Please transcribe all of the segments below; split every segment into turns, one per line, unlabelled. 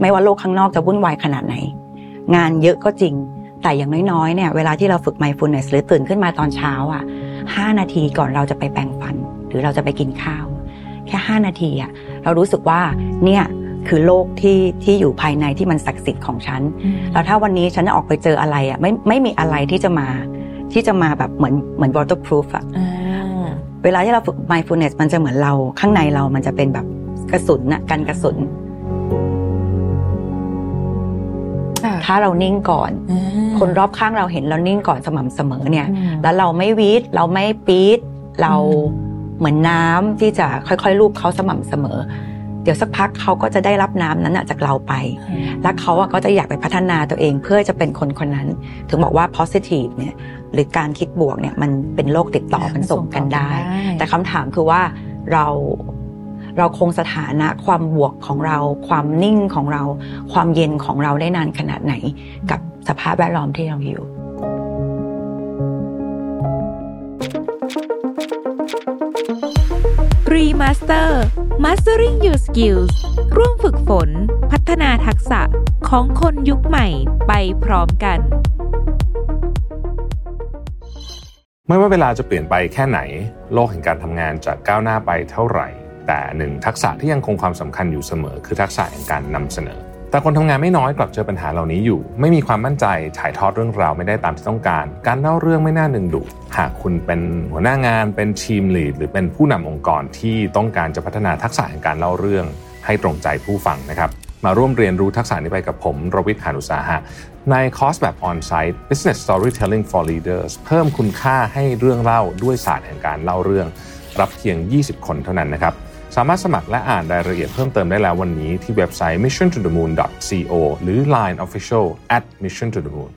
ไม่ว่าโลกข้างนอกจะวุ่นวายขนาดไหน งานเยอะก็จริง แต่อย่างน้อยๆเนี่ยเวลาที่เราฝึก mindfulness หรือตื่นขึ้นมาตอนเช้าอะห้านาทีก่อนเราจะไปแปรงฟัน หรือเราจะไปกินข้าว แค่ห้านาทีอะเรารู้สึกว่าเนี่ยคือโลกที่ที่อยู่ภายในที่มันศักดิ์สิทธิ์ของฉัน แล้วถ้าวันนี้ฉันออกไปเจออะไรอะไม่ไม่มีอะไรที่จะมาที่จะมาแบบเหมือนเหมือน waterproof อะเวลาที่เราฝึก mindfulness มันจะเหมือนเราข้างในเรามันจะเป็นแบบกระสุนนะกันกระสุน ถ้าเรานิ่งก่อน คนรอบข้างเราเห็นเรานิ่งก่อนสม่ำเสมอเนี่ย แล้วเราไม่วีดเราไม่ปี๊ดเราเหมือนน้ำที่จะค่อยๆลูบเขาสม่ำเสมอ เดี๋ยวสักพักเขาก็จะได้รับน้ำนั้นจากเราไป และเขาก็จะอยากไปพัฒนาตัวเองเพื่อจะเป็นคนคนนั้น ถึงบอกว่า positive เนี่ยหรือการคิดบวกเนี่ยมันเป็นโรคติดต่อมันส่งกันได้ แต่คำถามคือว่าเรา เราคงสถานะความบวกของเรา ความนิ่งของเรา ความเย็นของเราได้นานขนาดไหน กับสภาพแวดล้อมที่เราอยู่
Remaster Mastering Your Skills ร่วมฝึกฝน พัฒนาทักษะของคนยุคใหม่ไปพร้อมกัน
ไม่ว่าเวลาจะเปลี่ยนไปแค่ไหน โลกแห่งการทำงานจะก้าวหน้าไปเท่าไหร่ แต่หนึ่งทักษะที่ยังคงความสำคัญอยู่เสมอ คือทักษะแห่งการนำเสนอ แต่คนทำงานไม่น้อยกลับเจอปัญหาเหล่านี้อยู่ ไม่มีความมั่นใจถ่ายทอดเรื่องราวไม่ได้ตามที่ต้องการ การเล่าเรื่องไม่น่าดึงดูดหากคุณเป็นหัวหน้างานเป็นทีมลีดหรือเป็นผู้นำองค์กรที่ต้องการจะพัฒนาทักษะแห่งการเล่าเรื่อง ให้ตรงใจผู้ฟังนะครับมาร่วมเรียนรู้ทักษะนี้ไปกับผมรวิทย์หานุสาหะ ในคอร์สแบบ On-site Business Storytelling for Leaders เพิ่มคุณค่าให้เรื่องเล่าด้วยศาสตร์แห่งการเล่าเรื่อง รับเพียง 20 คนเท่านั้นนะครับ สามารถสมัครและอ่านรายละเอียดเพิ่มเติมได้แล้ววันนี้ที่เว็บไซต์ mission to the moon co หรือ line official at mission to the moon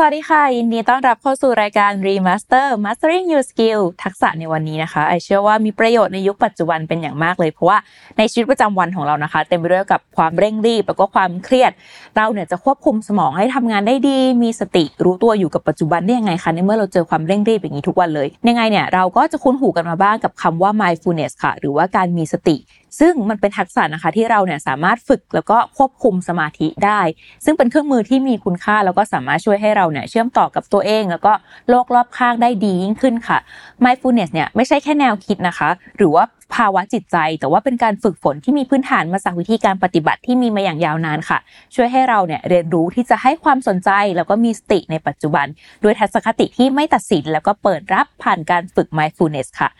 สวัสดีค่ะ ยินดีต้อนรับเข้าสู่รายการ Remaster Mastering Your Skill ทักษะในวันนี้นะคะไอเชื่อว่ามีประโยชน์ในยุคปัจจุบันเป็นอย่างมากเลย เพราะว่าในชีวิตประจำวันของเรานะคะ เต็มไปด้วยกับความเร่งรีบแล้วก็ความเครียด เราเนี่ยจะควบคุมสมองให้ทำงานได้ดี มีสติรู้ตัวอยู่กับปัจจุบันได้ยังไงคะในเมื่อเราเจอความเร่งรีบอย่างนี้ทุกวันเลยยังไงเนี่ยเราก็จะคุ้นหูกันมาบ้างกับคำว่า mindfulness ค่ะ หรือว่าการมีสติซึ่งมันเป็นทักษะนะคะที่เราเนี่ยสามารถฝึกแล้วก็ควบคุมสมาธิได้ ซึ่งเป็นเครื่องมือที่มีคุณค่าแล้วก็สามารถช่วยให้เราเนี่ยเชื่อมต่อกับตัวเอง แล้วก็โลกรอบข้างได้ดียิ่งขึ้นค่ะ mindfulness เนี่ยไม่ใช่แค่แนวคิดนะคะ หรือว่าภาวะจิตใจ แต่ว่าเป็นการฝึกฝนที่มีพื้นฐานมาจากวิธีการปฏิบัติที่มีมาอย่างยาวนานค่ะ ช่วยให้เราเนี่ยเรียนรู้ที่จะให้ความสนใจ แล้วก็มีสติในปัจจุบัน ด้วยทัศนคติที่ไม่ตัดสิน แล้วก็เปิดรับผ่านการฝึก mindfulness ค่ะ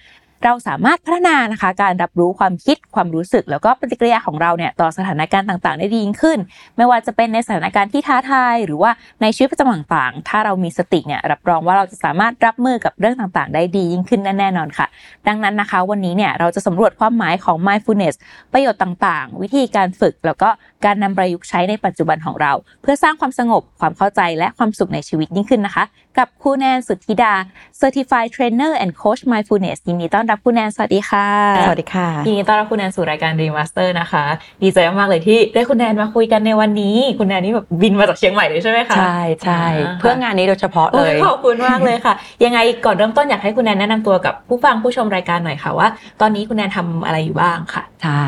เราสามารถพัฒนานะคะการรับรู้ความคิดความรู้สึก แล้วก็ปฏิกิริยาของเราเนี่ยต่อสถานการณ์ต่างๆ ได้ดียิ่งขึ้น ไม่ว่าจะเป็นในสถานการณ์ที่ท้าทายหรือว่าในชีวิตประจำวันต่างๆ ถ้าเรามีสติเนี่ยรับรองว่าเราจะสามารถรับมือกับเรื่องต่างๆ ได้ดียิ่งขึ้นแน่นอนค่ะ ดังนั้นนะคะวันนี้เนี่ยเราจะสำรวจความหมายของ mindfulness ประโยชน์ต่างๆ วิธีการฝึกแล้วก็การนำประยุกต์ใช้ในปัจจุบันของเรา เพื่อสร้างความสงบความเข้าใจและความสุขในชีวิตยิ่งขึ้นนะคะ กับครูแนนสุทธิดา Certified Trainer and Coach Mindfulness ยินดีต้อนรับครูแนนสวัสดีค่ะ
สวัสดีค่ะ
ยินดีต้อนรับคุณแนนสู่รายการ Remaster นะคะ ดีใจมากๆเลยที่ได้คุณแนนมาคุยกันในวันนี้คุณแนนนี่แบบบินมาจากเชียงใหม่เลยใช่ไหมคะ
ใช่ใช่
อ่า
เพื่องานนี้โดยเฉพาะเลย
โอ้ขอบคุณมากเลยค่ะ ยังไงก่อนเริ่มต้นอยากให้คุณแนนแนะนำตัวกับผู้ฟังผู้ชมรายการหน่อยค่ะว่า ตอนนี้คุณแนนทำอะไรอยู่บ้างค่ะ
ใช่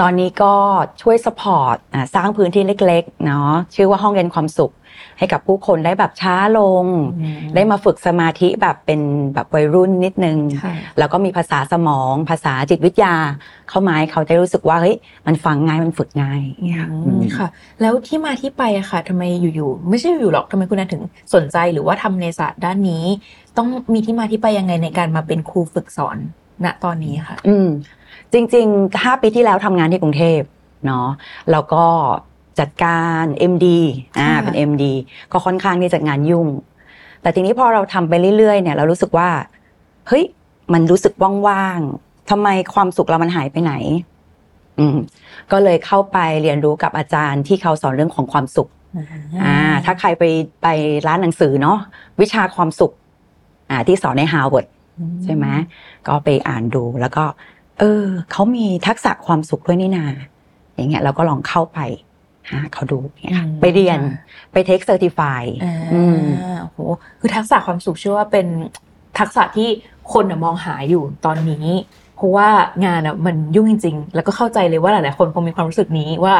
ตอนนี้ก็ช่วยสปอร์ตสร้างพื้นที่เล็กๆเนาะชื่อว่าห้องเรียนความสุข ให้กับผู้คนได้แบบช้าลง
อืม
ได้มาฝึกสมาธิแบบเป็นแบบวัยรุ่นนิดนึง
ค่ะ
แล้วก็มีภาษาสมอง ภาษาจิตวิทยา เข้ามาให้เขาได้รู้สึกว่าเฮ้ยมันฟังง่ายมันฝึกง่ายอย่างเงี้ย
อืมค่ะ แล้วที่มาที่ไปอะค่ะทำไมอยู่ๆไม่ใช่อยู่ๆหรอกทำไมคุณแนนถึงสนใจหรือว่าทำในศาสตร์ด้านนี้ ต้องมีที่มาที่ไปยังไงในการมาเป็นครูฝึกสอนณตอนนี้ค่ะ
อืมจริงๆ 5 ปีที่แล้วทำงานที่กรุงเทพเนาะแล้วก็ จัดการ MD อ่า
ค่ะ
เป็น MD ก็ค่อนข้างที่จะงานยุ่ง แต่ทีนี้พอเราทำไปเรื่อยๆเนี่ยเรารู้สึกว่าเฮ้ยมันรู้สึกว่างๆทำไมความสุขเรามันหายไปไหน อืมก็เลยเข้าไปเรียนรู้กับอาจารย์ที่เขาสอนเรื่องของความสุขอ่าถ้าใครไปไปร้านหนังสือเนาะวิชาความสุข อ่าที่สอนในฮาร์วาร์ดใช่ไหมก็ไปอ่านดูแล้วก็ เออเขามีทักษะความสุขด้วยนี่นาอย่างเงี้ยเราก็ลองเข้าไป หาเขาดูเนี่ยค่ะ
อืม
ไปเรียน
ค่ะ
ไป take certify อ่า
อื
ม
โอ้โหคือทักษะความสุขเชื่อว่าเป็นทักษะที่คนน่ะมองหาอยู่ตอนนี้ เพราะว่างานอะมันยุ่งจริง ๆ แล้วก็เข้าใจเลยว่าหลายๆคนคงมีความรู้สึกนี้ว่า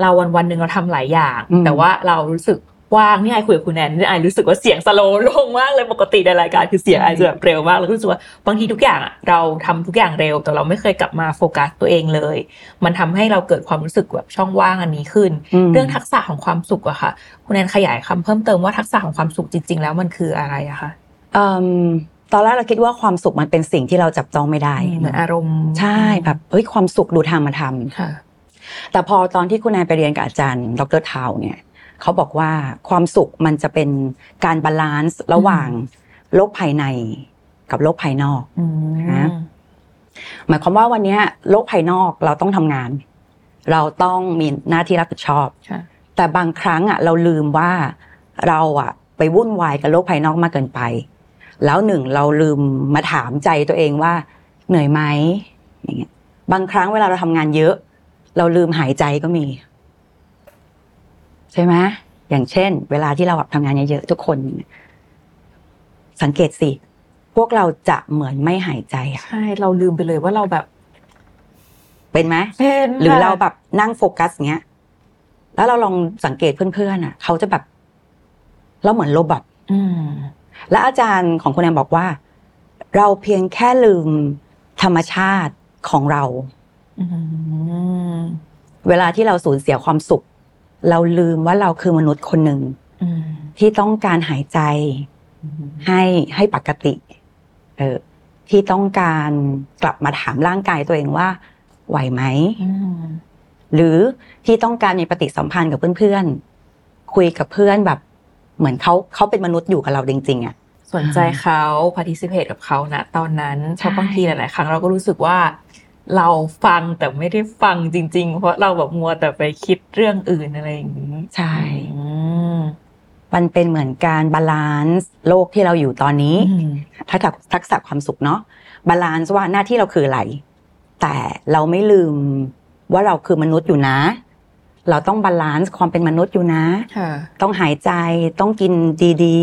เราวันวันหนึ่งเราทำหลายอย่าง แต่ว่าเรารู้สึก ว่างนี่ไอคุยกับคุณแอนนี่ไอรู้สึกว่าเสียงสโลลงมากเลยปกติในรายการคือเสียงไอจะแบบเร็วมากแล้วรู้สึกว่าบางทีทุกอย่างอะเราทำทุกอย่างเร็ว แต่เราไม่เคยกลับมาโฟกัสตัวเองเลย มันทำให้เราเกิดความรู้สึกแบบช่องว่างอันนี้ขึ้น เรื่องทักษะของความสุขอะค่ะ คุณแอนขยายคำเพิ่มเติมว่าทักษะของความสุขจริง ๆ แล้วมันคืออะไรอะคะ
ตอนแรกเราคิดว่าความสุขมันเป็นสิ่งที่เราจับต้องไม่ได้
เหมือนอารมณ์
ใช่แบบเฮ้ยความสุขดูทางมาทำแต่พอตอนที่คุณนายไปเรียนกับอาจารย์ ดร. Tal เนี่ย เขาบอกว่าความสุขมันจะเป็นการ balance ระหว่างโลกภายในกับโลกภายนอกนะหมายความว่าวันนี้โลกภายนอกเราต้องทำงาน เราต้องมีหน้าที่รับผิดชอบแต่บางครั้งอะเราลืมว่าเราอะ ไปวุ่นวายกับโลกภายนอกมากเกินไป แล้วหนึ่งเราลืมมาถามใจตัวเองว่า เหนื่อยไหมอย่างเงี้ยบางครั้งเวลาเราทำงานเยอะ เราลืมหายใจก็มี ใช่ไหมอย่างเช่น เวลาที่เราทำงานเยอะๆทุกคน สังเกตสิพวกเราจะเหมือนไม่หายใจ
ใช่เราลืมไปเลยว่าเราแบบ
เป็นไหม
เป็น
หรือเราแบบนั่งโฟกัสเงี้ย แล้วเราลองสังเกตเพื่อนๆอะ เขาจะแบบ เราเหมือนโรบอทและอาจารย์ของคุณแอมบอกว่า เราเพียงแค่ลืมธรรมชาติของเราเวลาที่เราสูญเสียความสุข เราลืมว่าเราคือมนุษย์คนหนึ่งที่ต้องการหายใจให้ให้ปกติเออที่ต้องการกลับมาถามร่างกายตัวเองว่า ไหวไหมหรือที่ต้องการมีปฏิสัมพันธ์กับเพื่อนๆคุยกับเพื่อนแบบ เหมือนเขาเขาเป็นมนุษย์อยู่กับเราจริง ๆอะ
สนใจเขา participate กับเขานะตอนนั้นเพราะบางทีหลาย ๆ ครั้งเราก็รู้สึกว่า เราฟังแต่ไม่ได้ฟังจริง ๆ เพราะเราแบบมัวแต่ไปคิดเรื่องอื่นอะไรอย่างนี้
ใช่มันเป็นเหมือนการ balance โลกที่เราอยู่ตอนนี้ถ้าทักษะความสุขเนาะ balance ว่าหน้าที่เราคืออะไร แต่เราไม่ลืมว่าเราคือมนุษย์อยู่นะ เราต้อง balance ความเป็นมนุษย์อยู่นะต้องหายใจต้องกินดี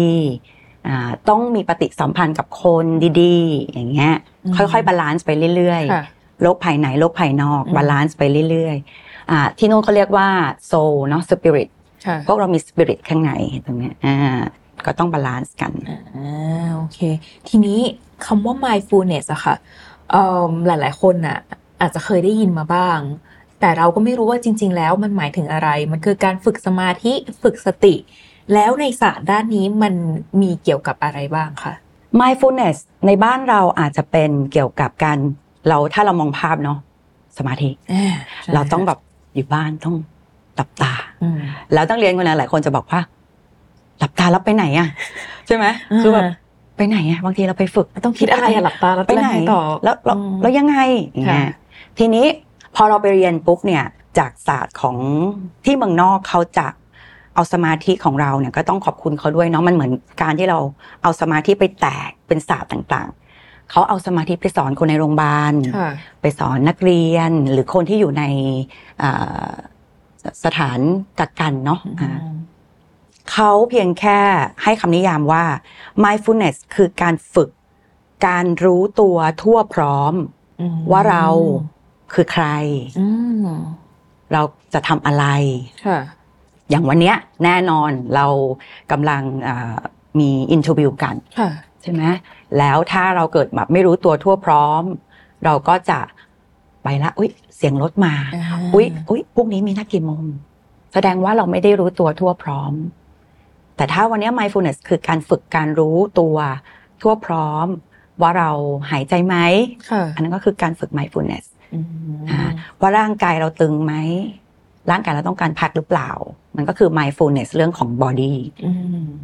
ๆต้องมีปฏิสัมพันธ์กับคนดี ๆ อย่างเงี้ย ค่อยๆ balance ไปเรื่อย ๆ โลกภายในโลกภายนอก balance ไปเรื่อยๆอ่าที่นู้นเขาเรียกว่า soul เนาะสปิริตพวกเรามีสปิริตข้างในตรงนี้อ่าก็ต้อง balance กัน
อ่าโอเค ทีนี้คำว่า mindfulness อะค่ะหลายๆคนอะอาจจะเคยได้ยินมาบ้าง แต่เราก็ไม่รู้ว่าจริง ๆ แล้วมันหมายถึงอะไร มันคือการฝึกสมาธิฝึกสติ แล้วในศาสตร์ด้านนี้มันมีเกี่ยวกับอะไรบ้างคะ
mindfulness ในบ้านเราอาจจะเป็นเกี่ยวกับการ เราถ้าเรามองภาพเนาะสมาธิเราต้องแบบอยู่บ้านต้องหลับตาแล้วต้องเรียนคนนั้นหลายคนจะบอกว่าหลับตาแล้วไปไหนอะใช่ไหมคือแบบไปไหนอะบางทีเราไปฝึก
ต้องคิดอะไรอะหลับตาแล้ว
ไปไหนต่อแล้วแล้วยังไงอย่างเงี้ยทีนี้พอเราไปเรียนปุ๊บเนี่ยจากศาสตร์ของที่เมืองนอกเขาจะเอาสมาธิของเราเนี่ยก็ต้องขอบคุณเขาด้วยเนาะมันเหมือนการที่เราเอาสมาธิไปแตกเป็นศาสตร์ต่าง เขาเอาสมาธิไปสอนคนในโรงพยาบาล ไปสอนนักเรียนหรือคนที่อยู่ในสถานกักกันเนาะเขาเพียงแค่ให้คำนิยามว่า mindfulness คือการฝึก การรู้ตัวทั่วพร้อม ว่าเราคือใคร เราจะทำอะไรอย่างวันนี้แน่นอนเรากำลังมีอินเทอร์วิวกัน ใช่ไหมแล้วถ้าเราเกิดแบบไม่รู้ตัวทั่วพร้อม เราก็จะไปละอุ้ยเสียงรถมาอุ้ยอุ้ยพวกนี้มีนักกี่โมงแสดงว่าเราไม่ได้รู้ตัวทั่วพร้อม แต่ถ้าวันนี้ mindfulness คือการฝึกการรู้ตัวทั่วพร้อม ว่าเราหายใจไหมอันนั้นก็คือการฝึก mindfulness ว่าร่างกายเราตึงไหม ร่างกายเราต้องการพักหรือเปล่า มันก็คือ mindfulness เรื่องของ body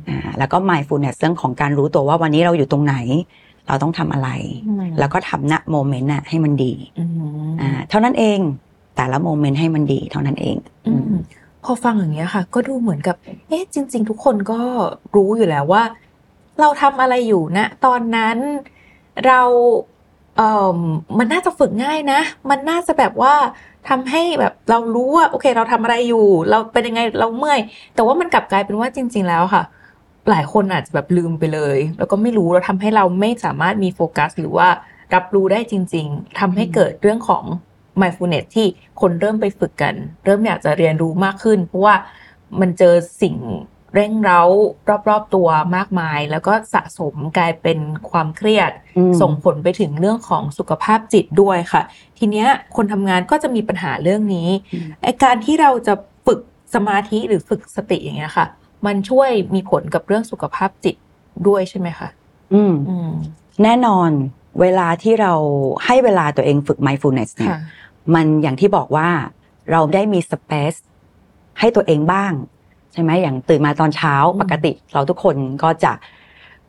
อ่าแล้วก็ mindfulness เรื่องของการรู้ตัวว่าวันนี้เราอยู่ตรงไหน เราต้องทำอะไร แล้วก็ทำณโมเมนต์น่ะให้มันดีอ่าเท่านั้นเองแต่ละโมเมนต์ให้มันดีเท่านั้นเอง
พอฟังอย่างเงี้ยค่ะ ก็ดูเหมือนกับเอ๊ะจริง ๆ ทุกคนก็รู้อยู่แล้วว่า เราทำอะไรอยู่นะ ตอนนั้นเราเอ่อ มันน่าจะฝึกง่ายนะ มันน่าจะแบบว่าทำให้แบบเรารู้ว่าโอเค เราทำอะไรอยู่ เราเป็นยังไงเราเมื่อย แต่ว่ามันกลับกลายเป็นว่าจริง ๆ แล้วค่ะ หลายคนอาจจะแบบลืมไปเลย แล้วก็ไม่รู้เราทำให้เราไม่สามารถมีโฟกัส หรือว่ารับรู้ได้จริง ๆทำให้เกิดเรื่องของ mindfulness ที่คนเริ่มไปฝึกกัน เริ่มอยากจะเรียนรู้มากขึ้น เพราะว่ามันเจอสิ่ง เร่งเร้ารอบๆตัวมากมาย แล้วก็สะสมกลายเป็นความเครียด ส่งผลไปถึงเรื่องของสุขภาพจิตด้วยค่ะ ทีเนี้ยคนทำงานก็จะมีปัญหาเรื่องนี้ไอการที่เราจะฝึกสมาธิหรือฝึกสติอย่างเงี้ยค่ะ มันช่วยมีผลกับเรื่องสุขภาพจิตด้วยใช่ไหมคะ
อืมแน่นอนเวลาที่เราให้เวลาตัวเองฝึก mindfulness เนี่ยมันอย่างที่บอกว่าเราได้มีสเปซให้ตัวเองบ้าง ใช่ไหมอย่างตื่นมาตอนเช้าปกติเราทุกคนก็จะ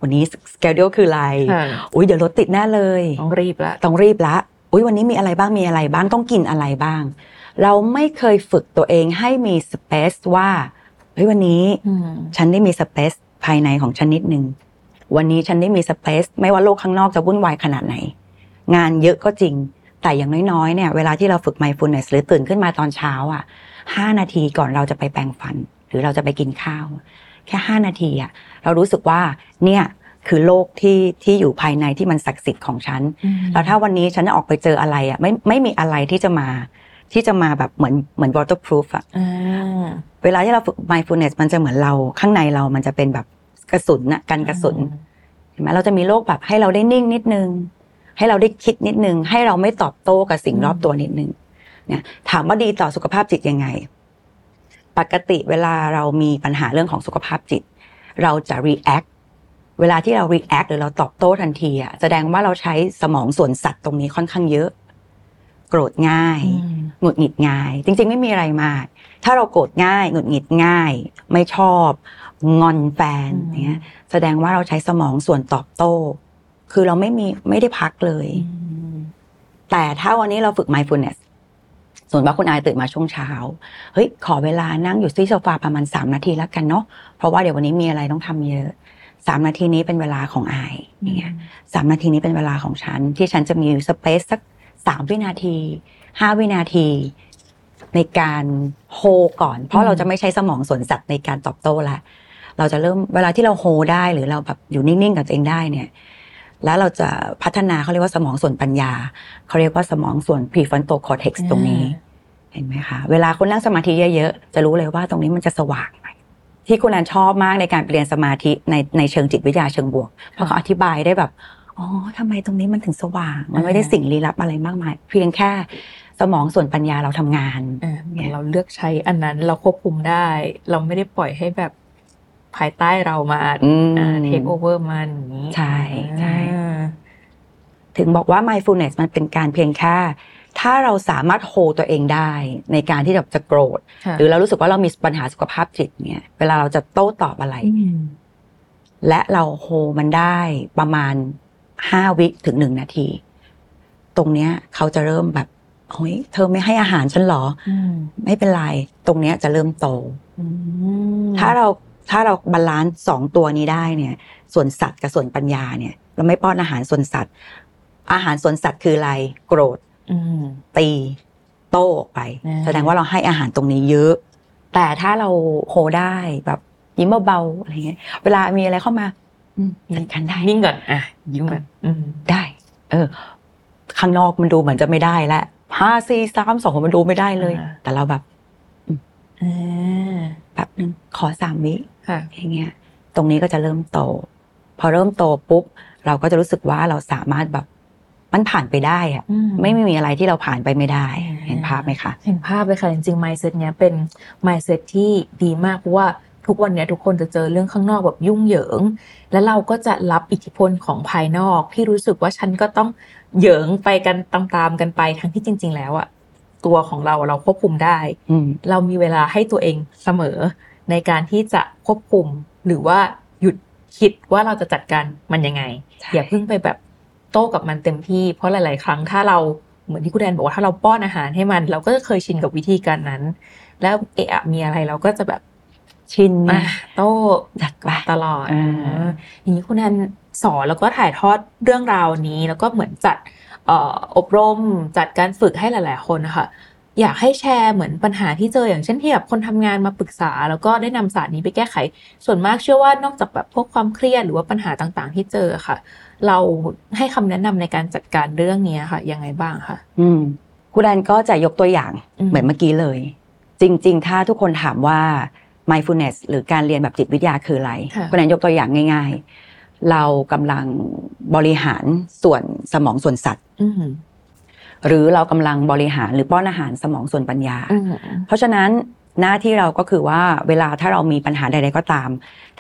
วันนี้สเกลคืออะไรอุ้ยเดี๋ยวรถติดแน่เลย
ต้องรีบละ
ต้องรีบละอุ้ยวันนี้มีอะไรบ้างมีอะไรบ้างต้องกินอะไรบ้าง เราไม่เคยฝึกตัวเองให้มีสเปซว่าเฮ้ยวันนี้ฉันได้มีสเปซภายในของฉันนิดนึงวันนี้ฉันได้มีสเปซไม่ว่าโลกข้างนอกจะวุ่นวายขนาดไหน งานเยอะก็จริง แต่อย่างน้อยๆเนี่ย เวลาที่เราฝึก mindfulness หรือตื่นขึ้นมาตอนเช้าอะห้านาทีก่อนเราจะไปแปรงฟันห รือเราจะไปกินข้าว แค่ห้านาทีอะเรารู้สึกว่าเนี่ยคือโลกที่ที่อยู่ภายในที่มันศักดิ์สิทธิ์ของฉัน แล้วถ้าวันนี้ฉันออกไปเจออะไรอะไม่ไม่มีอะไรที่จะมาที่จะมาแบบเหมือนเหมือน waterproof อะเวลาที่เราฝึก mindfulness มันจะเหมือนเราข้างในเรามันจะเป็นแบบกระสุนนะกันกระสุนเห็นไหมเราจะมีโลกแบบให้เราได้นิ่งนิดนึง ให้เราได้คิดนิดนึง ให้เราไม่ตอบโต้กับสิ่งรอบตัวนิดนึงเนี่ยถามว่าดีต่อสุขภาพจิตยังไง ปกติเวลาเรามีปัญหาเรื่องของสุขภาพจิต เราจะ react เวลาที่เรา react หรือเราตอบโต้ทันทีอะแสดงว่าเราใช้สมองส่วนสัตว์ตรงนี้ค่อนข้างเยอะ โกรธง่ายหงุดหงิดง่าย จริง ๆ ไม่มีอะไรมาก ถ้าเราโกรธง่ายหงุดหงิดง่าย ไม่ชอบงอนแฟนเนี้ย แสดงว่าเราใช้สมองส่วนตอบโต้ คือเราไม่มีไม่ได้พักเลย แต่ถ้าวันนี้เราฝึก mindfulness ส่วนว่าคุณอายตื่นมาช่วงเช้า เฮ้ย ขอเวลานั่งอยู่ที่โซฟาประมาณสามนาทีแล้วกันเนาะ เพราะว่าเดี๋ยววันนี้มีอะไรต้องทำเยอะสามนาทีนี้เป็นเวลาของอายอย่างเงี้ยสามนาทีนี้เป็นเวลาของฉัน ที่ฉันจะมีสเปซสักสามวินาทีห้าวินาทีในการโฮก่อน เพราะเราจะไม่ใช้สมองส่วนสัตว์ในการตอบโต้ละเราจะเริ่มเวลาที่เราโฮได้หรือเราแบบอยู่นิ่งๆกับตัวเองได้เนี่ย แล้วเราจะพัฒนาเขาเรียกว่าสมองส่วนปัญญาเขาเรียกว่าสมองส่วน prefrontal cortex ตรงนี้ เห็นไหมคะ เวลาคนนั่งสมาธิเยอะๆ จะรู้เลยว่าตรงนี้มันจะสว่างที่คุณนันชอบมากในการเรียนสมาธิในในเชิงจิตวิทยาเชิงบวก เพราะเขาอธิบายได้แบบอ๋อทำไมตรงนี้มันถึงสว่าง มันไม่ได้สิ่งลี้ลับอะไรมากมาย เพียงแค่สมองส่วนปัญญาเราทำงาน
เราเลือกใช้อันนั้นเราควบคุมได้ เราไม่ได้ปล่อยให้แบบ ภายใต้เรามา take over มันนี้
ใช่ใช่ถึงบอกว่า mindfulness มันเป็นการเพียงแค่ถ้าเราสามารถโฮตัวเองได้ในการที่แบบจะโกรธ หรือเรารู้สึกว่าเรามีปัญหาสุขภาพจิตเนี่ย เวลาเราจะโต้ตอบอะไร และเราโฮมันได้ประมาณห้าวิถึงหนึ่งนาที ตรงเนี้ย เขาจะเริ่มแบบเฮ้ยเธอไม่ให้อาหารฉันหรอ ไม่เป็นไร ตรงเนี้ยจะเริ่มโต ถ้าเรา ถ้าเรา balance สองตัวนี้ได้เนี่ย ส่วนสัตว์กับส่วนปัญญาเนี่ย เราไม่ป้อนอาหารส่วนสัตว์ อาหารส่วนสัตว์คืออะไร โกรธตีโต้ออกไป แสดงว่าเราให้อาหารตรงนี้เยอะ แต่ถ้าเราโฮได้แบบยิ้มเบาๆอะไรเงี้ย เวลามีอะไรเข้ามาจัดการได้
นิ่งก่อนอะยิ้มก่อน
ได้ เออ ข้างนอกมันดูเหมือนจะไม่ได้แล้วห้าสี่สามสองมันดูไม่ได้เลย แต่เราแบบแบบนึงขอสามวิ อย่างเงี้ยตรงนี้ก็จะเริ่มโต พอเริ่มโตปุ๊บเราก็จะรู้สึกว่าเราสามารถแบบมันผ่านไปได้อะไม่มีอะไรที่เราผ่านไปไม่ได้ เห็นภาพไหมคะ
เห็นภาพเลยค่ะ จริงๆ mindset เนี้ยเป็น mindset ที่ดีมากเพราะว่าทุกวันนี้ทุกคนจะเจอเรื่องข้างนอกแบบยุ่งเหยิง แล้วเราก็จะรับอิทธิพลของภายนอกที่รู้สึกว่าฉันก็ต้องเหยิงไปกันตามๆกันไปทั้งที่จริง ๆ แล้วอะตัวของเราเราควบคุมได้ เรามีเวลาให้ตัวเองเสมอ ในการที่จะควบคุมหรือว่าหยุดคิดว่าเราจะจัดการมันยังไง อย่าเพิ่งไปแบบโต้กับมันเต็มที่ เพราะหลาย ๆ ครั้งถ้าเราเหมือนที่คุณแดนบอกว่าถ้าเราป้อนอาหารให้มัน เราก็เคยชินกับวิธีการนั้น แล้วเอะมีอะไรเราก็จะแบบ
ชิน
โต้จัดตลอดอย่างนี้คุณแดนสอนแล้วก็ถ่ายทอดเรื่องราวนี้ แล้วก็เหมือนจัดอบรมจัดการฝึกให้หลาย ๆ คนนะคะ อยากให้แชร์เหมือนปัญหาที่เจออย่างเช่นที่แบบคนทำงานมาปรึกษา แล้วก็ได้นำศาสตร์นี้ไปแก้ไข ส่วนมากเชื่อว่านอกจากแบบพวกความเครียดหรือว่าปัญหาต่างๆ ที่เจอค่ะ เราให้คำแนะนำในการจัดการเรื่องนี้ค่ะยังไงบ้างคะ
อืมคุณแอนก็จะยกตัวอย่างเหมือนเมื่อกี้เลย จริง ๆ ถ้าทุกคนถามว่า mindfulness หรือการเรียนแบบจิตวิทยาคืออะไรคุณแอนยกตัวอย่างง่าย ๆ เรากำลังบริหารส่วนสมองส่วนสัตว์ หรือเรากำลังบริหารหรือป้อนอาหารสมองส่วนปัญญา เพราะฉะนั้นหน้าที่เราก็คือว่าเวลาถ้าเรามีปัญหาใดๆก็ตาม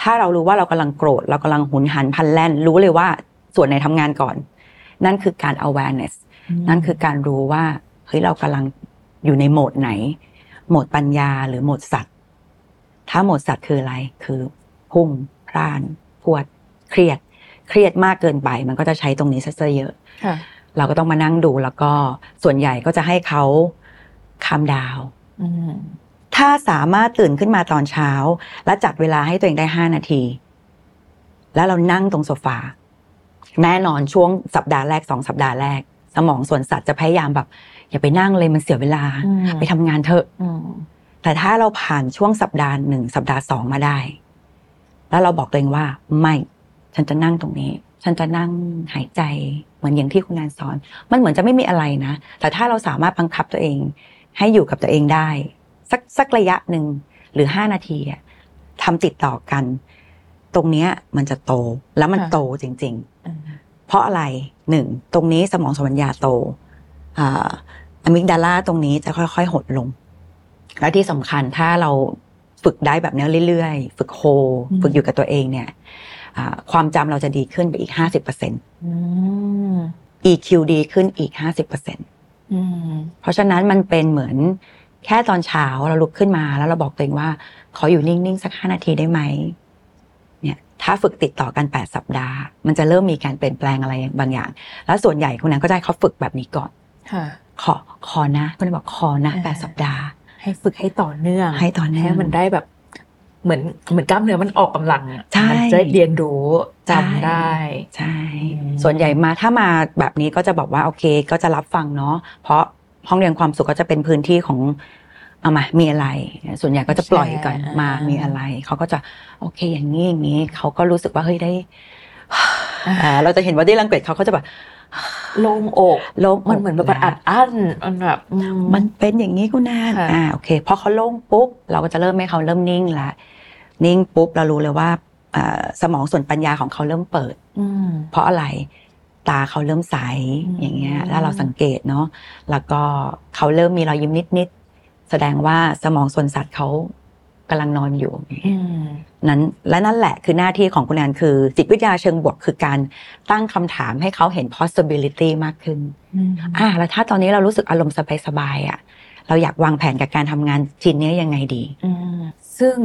ถ้าเรารู้ว่าเรากำลังโกรธ เรากำลังหุนหันพันแล่น รู้เลยว่าส่วนไหนทำงานก่อน นั่นคือการ awareness นั่นคือการรู้ว่าเฮ้ยเรากำลังอยู่ในโหมดไหน โหมดปัญญาหรือโหมดสัตว์ ถ้าโหมดสัตว์คืออะไรคือพุ่งพร่านพวดเครียด เครียดมากเกินไป มันก็จะใช้ตรงนี้ซะเยอะ เราก็ต้องมานั่งดูแล้วก็ส่วนใหญ่ก็จะให้เขาคำดาวถ้าสามารถตื่นขึ้นมาตอนเช้า และจัดเวลาให้ตัวเองได้ห้านาที แล้วเรานั่งตรงโซฟาแน่นอนช่วงสัปดาห์แรกสองสัปดาห์แรก สมองส่วนสัตว์จะพยายามแบบ อย่าไปนั่งเลยมันเสียเวลา ไปทำงานเถอะแต่ถ้าเราผ่านช่วงสัปดาห์หนึ่งสัปดาห์สองมาได้ แล้วเราบอกตัวเองว่า ไม่ ฉันจะนั่งตรงนี้ ฉันจะนั่งหายใจเหมือนอย่างที่คุณนานสอน มันเหมือนจะไม่มีอะไรนะ แต่ถ้าเราสามารถบังคับตัวเอง ให้อยู่กับตัวเองได้ สักสักระยะหนึ่งหรือห้านาทีทำติดต่อกัน ตรงเนี้ยมันจะโตแล้วมันโตจริง ๆ เพราะอะไรหนึ่งตรงนี้สมองสมัญญาโตอะมิกดาลาตรงนี้จะค่อยๆหดลง แล้วที่สำคัญถ้าเราฝึกได้แบบนี้เรื่อยๆ ฝึกโฮฝึกอยู่กับตัวเองเนี่ย ความจำเราจะดีขึ้นไปอีกห้าสิบเปอร์เซ็นต์ EQ ดีขึ้นอีกห้าสิบเปอร์เซ็นต์เพราะฉะนั้นมันเป็นเหมือนแค่ตอนเช้าเราลุกขึ้นมาแล้วเราบอกตัวเองว่า ขออยู่นิ่ง ๆ สักห้านาทีได้ไหมเนี่ยถ้าฝึกติดต่อกันแปดสัปดาห์ มันจะเริ่มมีการเปลี่ยนแปลงอะไรบางอย่าง แล้วส่วนใหญ่คุณนั้นก็ได้เขาฝึกแบบนี้ก่อนขอขอนะคุณบอกขอนะแปดสัปดาห์
ให้ฝึกให้ต่อเนื่อง
ให้ต่อเนื่อง
มันได้แบบ เหมือนเหมือนกล้ามเนื้อมันออกกำลังมันจะเรียนรู้จำได้
ใช่ส่วนใหญ่มาถ้ามาแบบนี้ก็จะบอกว่าโอเค ก็จะรับฟังเนาะเพราะห้องเรียนความสุขก็จะเป็นพื้นที่ของเอามา มีอะไร ส่วนใหญ่ก็จะปล่อยก่อนมา มีอะไร เขาก็จะโอเค อย่างนี้อย่างนี้ เขาก็รู้สึกว่าเฮ้ยได้เราจะเห็นว่าที่ลังเกตเขาก็จะแบบ
โล่งอกโล่งมันเหมือนแบบอัดอั้นมันแบบ
มันเป็นอย่างนี้กูนานอ่าโอเคพอเขาโล่งปุ๊บเราก็จะเริ่มให้เขาเริ่มนิ่งละ นิ่งปุ๊บเรารู้เลยว่าสมองส่วนปัญญาของเขาเริ่มเปิดเพราะอะไรตาเขาเริ่มใสอย่างเงี้ยแล้วเราสังเกตเนาะแล้วก็เขาเริ่มมีรอยยิ้มนิดๆแสดงว่าสมองส่วนสัตว์เขากำลังนอนอยู่นั้นและนั่นแหละคือหน้าที่ของคุณแอนคือ จิตวิทยาเชิงบวกคือการตั้งคำถามให้เขาเห็น possibility มากขึ้นอ่าแล้วถ้าตอนนี้เรารู้สึกอารมณ์สบายๆอะ เราอยากวางแผนกับการทำงานชิ้นนี้ยังไงดี
ซึ่ง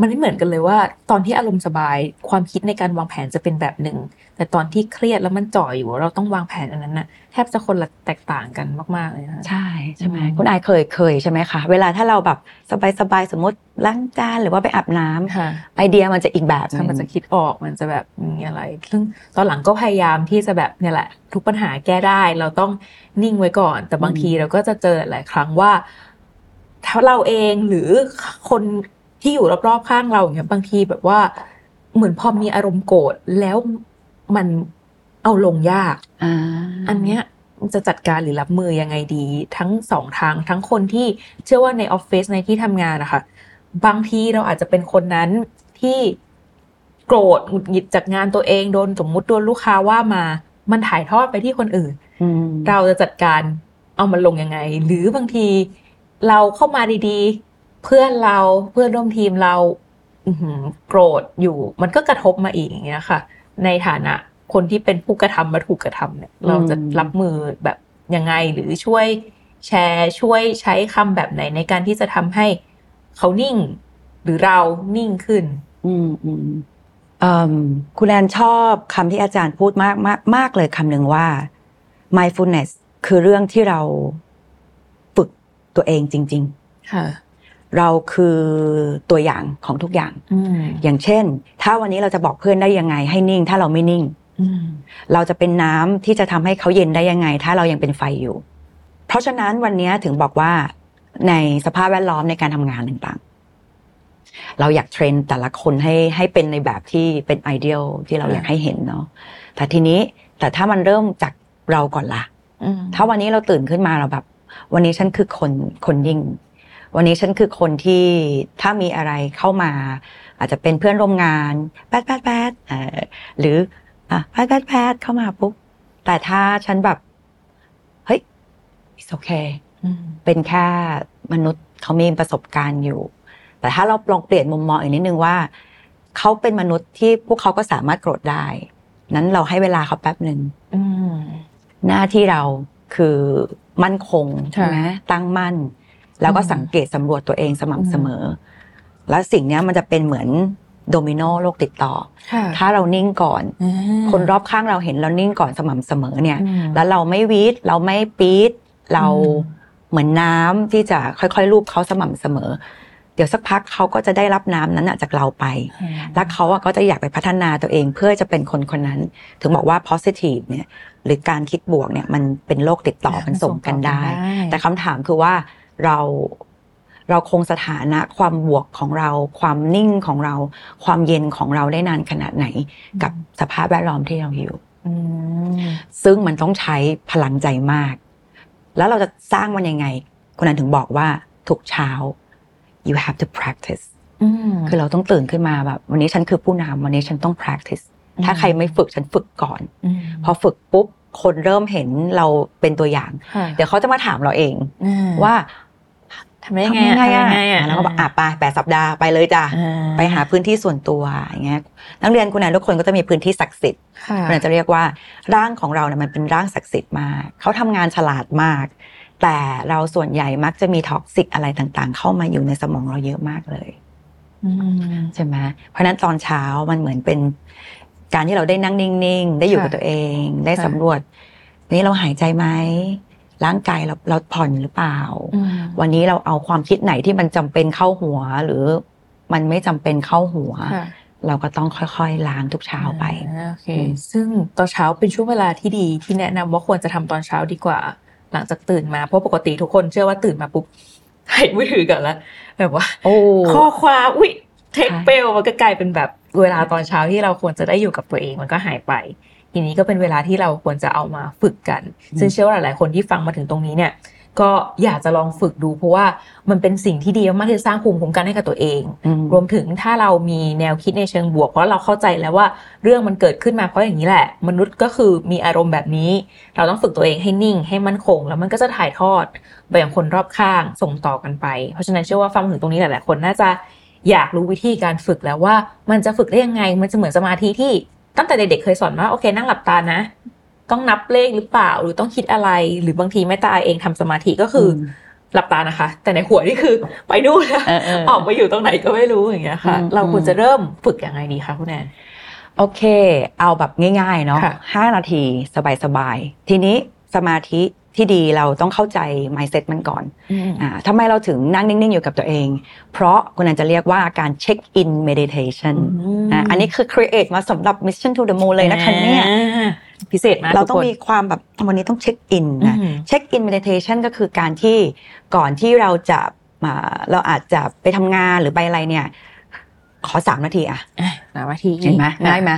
มันไม่เหมือนกันเลยว่า ตอนที่อารมณ์สบายความคิดในการวางแผนจะเป็นแบบหนึ่ง แต่ตอนที่เครียดแล้วมันจ่ออยู่ เราต้องวางแผนอันนั้นนะแทบจะคนละแตกต่างกันมาก ๆ เลยนะ
ใช่ใช่ไหมคุณอายเคยเคยใช่ไหมคะเวลาถ้าเราแบบสบายๆสมมติล้างจานหรือว่าไปอาบน้ำไอเดียมันจะอีกแบบ
มันจะคิดออกมันจะแบบมีอะไร ซึ่งตอนหลังก็พยายามที่จะแบบเนี่ยแหละ ทุกปัญหาแก้ได้เราต้องนิ่งไว้ก่อน แต่บางทีเราก็จะเจอหลายครั้งว่าถ้าเราเองหรือคน ที่อยู่รอบๆข้างเราอย่างเงี้ยบางทีแบบว่า เหมือนพอมีอารมณ์โกรธแล้วมันเอาลงยากอันเนี้ยจะจัดการหรือรับมือยังไงดี ทั้งสองทางทั้งคนที่เชื่อว่าในออฟฟิศในที่ทำงานนะคะบางทีเราอาจจะเป็นคนนั้นที่โกรธหงุดหงิดจากงานตัวเองโดนสมมุติโดนลูกค้าว่ามา มันถ่ายทอดไปที่คนอื่นเราจะจัดการเอามันลงยังไง หรือบางทีเราเข้ามาดี เพื่อนเราเพื่อนร่วมทีมเราโกรธอยู่ มันก็กระทบมาอีกอย่างเงี้ยค่ะ ในฐานะคนที่เป็นผู้กระทำมาถูกกระทำเนี่ย เราจะรับมือแบบยังไงหรือช่วยแชร์ช่วยใช้คำแบบไหนในการที่จะทำให้เขานิ่ง หรือเรานิ่งขึ้น
อืมอืมคุณแอนชอบคำที่อาจารย์พูดมากมากมากเลยคำหนึ่งว่า mindfulness คือเรื่องที่เราฝึกตัวเองจริง
ๆ ค่ะ
เราคือตัวอย่างของทุกอย่างอย่างเช่น ถ้าวันนี้เราจะบอกเพื่อนได้ยังไง ให้นิ่ง ถ้าเราไม่นิ่งเราจะเป็นน้ำที่จะทำให้เขาเย็นได้ยังไง ถ้าเรายังเป็นไฟอยู่ เพราะฉะนั้นวันนี้ถึงบอกว่าในสภาพแวดล้อมในการทำงานต่างๆ เราอยากเทรนแต่ละคนให้ให้เป็นในแบบที่เป็นไอเดียลที่เราอยากให้เห็นเนาะแต่ทีนี้แต่ถ้ามันเริ่มจากเราก่อนละ่ะถ้าวันนี้เราตื่นขึ้นมาเราแบบ วันนี้ฉันคือคนคนยิ่ง วันนี้ฉันคือคนที่ถ้ามีอะไรเข้ามา อาจจะเป็นเพื่อนร่วมงานแป๊ดแป๊ดแป๊ดหรืออะแป๊ดแป๊ดแป๊ดเข้ามาปุ๊บแต่ถ้าฉันแบบเฮ้ย it's okay เป็นแค่มนุษย์เขามีประสบการณ์อยู่ แต่ถ้าเราลองเปลี่ยนมุมมองอีกนิดนึงว่าเขาเป็นมนุษย์ที่พวกเขาก็สามารถโกรธได้ นั้นเราให้เวลาเขาแป๊บหนึ่งหน้าที่เราคือมั่นคงใช่ไหมตั้งมั่น แล้วก็สังเกตสำรวจตัวเองสม่ำเสมอ แล้วสิ่งนี้มันจะเป็นเหมือนโดมิโนโรคติดต่อ ถ้าเรานิ่งก่อน คนรอบข้างเราเห็นเรานิ่งก่อนสม่ำเสมอเนี่ย แล้วเราไม่วีดเราไม่ปี๊ดเราเหมือนน้ำที่จะค่อยๆลูบเขาสม่ำเสมอ เดี๋ยวสักพักเขาก็จะได้รับน้ำนั้นจากเราไป แล้วเขาก็จะอยากไปพัฒนาตัวเองเพื่อจะเป็นคนคนนั้น ถึงบอกว่า positive เนี่ย หรือการคิดบวกเนี่ยมันเป็นโรคติดต่อมันส่งกันได้ แต่คำถามคือว่า เราเราคงสถานะความบวกของเรา ความนิ่งของเรา ความเย็นของเราได้นานขนาดไหน กับสภาพแวดล้อมที่เราอยู่ซึ่งมันต้องใช้พลังใจมาก แล้วเราจะสร้างมันยังไง คนนั้นถึงบอกว่าทุกเช้า you have to practice คือเราต้องตื่นขึ้นมาแบบ วันนี้ฉันคือผู้นำวันนี้ฉันต้อง practice ถ้าใครไม่ฝึกฉันฝึกก่อน พอฝึกปุ๊บ คนเริ่มเห็นเราเป็นตัวอย่าง เดี๋ยวเขาจะมาถามเราเองว่า
ทำได้ไงไง
อะแล้วก็บอกอะไปแปดสัปดาห์ไปเลยจ้ะไปหาพื้นที่ส่วนตัวอย่างเงี้ยนักเรียนคุณแอนทุกคนก็จะมีพื้นที่ศักดิ์สิทธิ์คุณแอนจะเรียกว่าร่างของเราเนี่ยมันเป็นร่างศักดิ์สิทธิ์มากเขาทำงานฉลาดมาก แต่เราส่วนใหญ่มักจะมี toxic อะไรต่างๆ เข้ามาอยู่ในสมองเราเยอะมากเลยใช่ไหมเพราะนั้นตอนเช้ามันเหมือนเป็น การที่เราได้นั่งนิ่งๆ ได้อยู่กับตัวเอง ได้สำรวจ นี่เราหายใจไหม ร่างกายเราเราผ่อนหรือเปล่า วันนี้เราเอาความคิดไหนที่มันจำเป็นเข้าหัว หรือมันไม่จำเป็นเข้าหัว เราก็ต้องค่อยๆล้างทุกเช้าไป
โอเคซึ่งตอนเช้าเป็นช่วงเวลาที่ดีที่แนะนำว่าควรจะทำตอนเช้าดีกว่า หลังจากตื่นมาเพราะปกติทุกคนเชื่อว่าตื่นมาปุ๊บหายมือถือกันแล้วแบบว่าข้อความอุ้ยเทคเปลมันก็กลายเป็นแบบเวลาตอนเช้าที่เราควรจะได้อยู่กับตัวเองมันก็หายไป ทีนี้ก็เป็นเวลาที่เราควรจะเอามาฝึกกัน ซึ่งเชื่อว่าหลายๆคนที่ฟังมาถึงตรงนี้เนี่ยก็อยากจะลองฝึกดู เพราะว่ามันเป็นสิ่งที่ดีมากที่จะสร้างภูมิคุ้มกันให้กับตัวเอง รวมถึงถ้าเรามีแนวคิดในเชิงบวก เพราะเราเข้าใจแล้วว่าเรื่องมันเกิดขึ้นมาเพราะอย่างนี้แหละ มนุษย์ก็คือมีอารมณ์แบบนี้ เราต้องฝึกตัวเองให้นิ่งให้มั่นคง แล้วมันก็จะถ่ายทอดไปยังคนรอบข้างส่งต่อกันไป เพราะฉะนั้นเชื่อว่าฟังถึงตรงนี้หลายๆคนน่าจะอยากรู้วิธีการฝึกแล้วว่ามันจะฝึกได้ยังไง มันจะเหมือนสมาธิที่ ตั้งแต่เด็กๆเคยสอนว่าโอเค นั่งหลับตานะ ต้องนับเลขหรือเปล่า หรือต้องคิดอะไร หรือบางทีแม่ตาเองทำสมาธิก็คือหลับตานะคะ แต่ในหัวนี่คือไปดูนะออกไปอยู่ตรงไหนก็ไม่รู้อย่างเงี้ยค่ะ เราควรจะเริ่มฝึกยังไงดีคะคุณแอน
โอเค เอาแบบง่ายๆเนาะห้านาทีสบายๆ ทีนี้สมาธิ ที่ดีเราต้องเข้าใจ mindset มันก่อนอ่าทำไมเราถึงนั่งนิ่ง ๆ อยู่กับตัวเอง เพราะคุณนันจะเรียกว่าการ check in meditation อ่าอันนี้คือ create มาสำหรับ mission to the moon เลยนะคะเนี่ย
พิเศษมาก
เราต้องมีความแบบวันนี้ต้องเช็คอินนะเช็คอิน meditation ก็คือการที่ก่อนที่เราจะมาเราอาจจะไปทำงานหรือไปอะไรเนี่ย ขอสามนาทีอะ
สามนาที
เห็นไหมง่ายไหม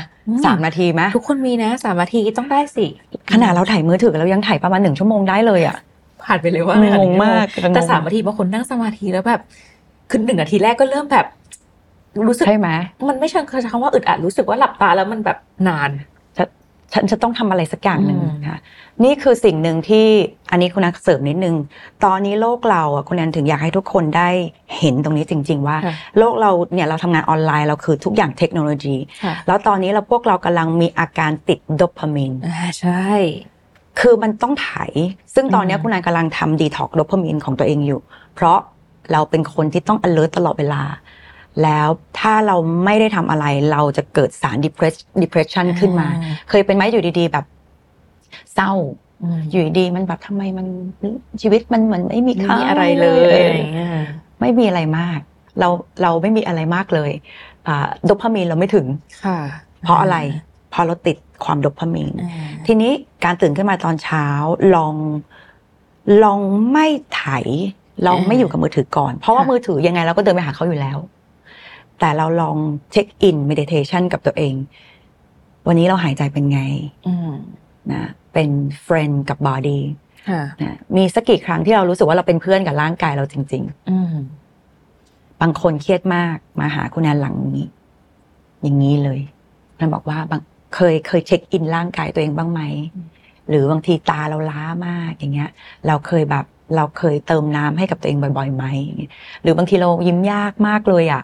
สามนาทีไหม
ทุกคนมีนะสามนาทีต้องได้สิ
ขนาดเราถ่ายมือถือเรายังถ่ายประมาณหนึ่งชั่วโมงได้เลยอะ
ผ่านไปเลยว่าง
งมาก
แต่สามนาทีบางคนนั่งสมาธิแล้วแบบคือหนึ่งนาทีแรกก็เริ่มแบบ รู้สึก
ใช่ไหม
มันไม่เชิงใช้คำว่าอึดอัดรู้สึกว่าหลับตาแล้วมันแบบนาน
ฉันจะต้องทำอะไรสักอย่างหนึ่งค่ะนี่คือสิ่งหนึ่งที่อันนี้คุณนักเสริมนิดนึง ตอนนี้โลกเราอะคุณแอนถึงอยากให้ทุกคนได้เห็นตรงนี้จริง ๆ ว่า โลกเราเนี่ยเราทำงานออนไลน์เราคือทุกอย่างเทคโนโลยี แล้วตอนนี้เราพวกเรากำลังมีอาการติดโดพามีน
ใช่
คือมันต้องถ่ายซึ่งตอนนี้คุณนายกำลังทำดีท็อกโดพามีนของตัวเองอยู่ เพราะเราเป็นคนที่ต้อง alert ตลอดเวลา แล้วถ้าเราไม่ได้ทำอะไรเราจะเกิดสาร depression ขึ้นมา เคยเป็นไหมอยู่ดีๆ แบบ เศร้าอยู่ดีมันแบบทำไมมันชีวิตมันเหมือนไม่มีค่า
อะไรเลย
ไม่มีอะไรมาก เราเราไม่มีอะไรมากเลยโดพามีนเราไม่ถึงเพราะอะไรเพราะเราติดความโดพามีนทีนี้การตื่นขึ้นมาตอนเช้าลองลองไม่ไถเราไม่อยู่กับมือถือก่อน เพราะว่ามือถือยังไงเราก็เดินไปหาเขาอยู่แล้ว แต่เราลอง check in meditation กับตัวเอง วันนี้เราหายใจเป็นไงนะเป็น friend กับ body นะมีสักกี่ครั้งที่เรารู้สึกว่าเราเป็นเพื่อนกับร่างกายเราจริงๆบางคนเครียดมากมาหาคุณแอนหลังนี้ อย่างนี้เลยมันบอกว่าบางเคยเคยเช็คอินร่างกายตัวเองบ้างไหม หรือบางทีตาเราล้ามากอย่างเงี้ย เราเคยแบบเราเคยเติมน้ำให้กับตัวเองบ่อยๆไหมหรือบางทีเรายิ้มยากมากเลยอะ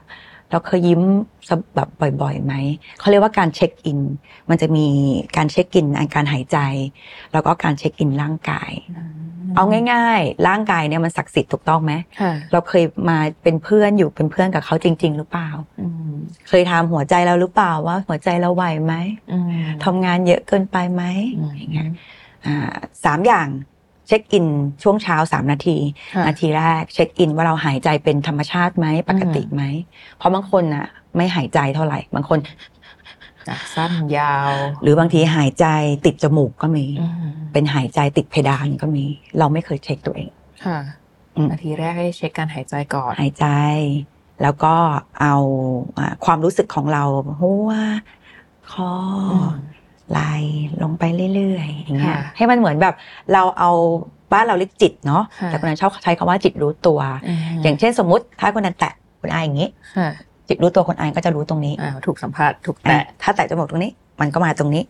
เราเคยยิ้มแบบบ่อยๆไหมเขาเรียกว่าการเช็คอิน มันจะมีการเช็คอินการหายใจ แล้วก็การเช็คอินร่างกาย เอาง่าย ๆ ร่างกายเนี่ยมันศักดิ์สิทธิ์ถูกต้องไหมเราเคยมาเป็นเพื่อนอยู่เป็นเพื่อนกับเขาจริง ๆ หรือเปล่าเคยทำหัวใจเราหรือเปล่าว่า หัวใจเราไหวไหมทำงานเยอะเกินไปไหมอย่างเงี้ยสามอย่าง เช็คอินช่วงเช้าสามนาที นาทีแรกเช็คอินว่าเราหายใจเป็นธรรมชาติไหมปกติไหม เพราะบางคนน่ะ ไม่หายใจเท่าไหร่ บางคน
สั้นยาว
หรือบางทีหายใจติดจมูกก็มี เป็นหายใจติดเพดานก็มี เราไม่เคยเช็คตัวเอง
ค่ะนาทีแรกให้เช็คการหายใจก่อน
หายใจ แล้วก็เอาความรู้สึกของเราหัวคอ ไหลลงไปเรื่อยๆอย่างเงี้ยให้มันเหมือนแบบเราเอาบ้านเราเรียกจิตเนาะแต่คนนั้นชอบใช้คำว่าจิตรู้ตัว อย่างเช่นสมมติถ้าคนนั้นแตะคนอายอย่างนี้จิตรู้ตัวคนอายก็จะรู้ตรงนี้
ถูกสัมผัสถูกแตะ
ถ้าแตะจมูกตรงนี้มันก็มาตรงนี้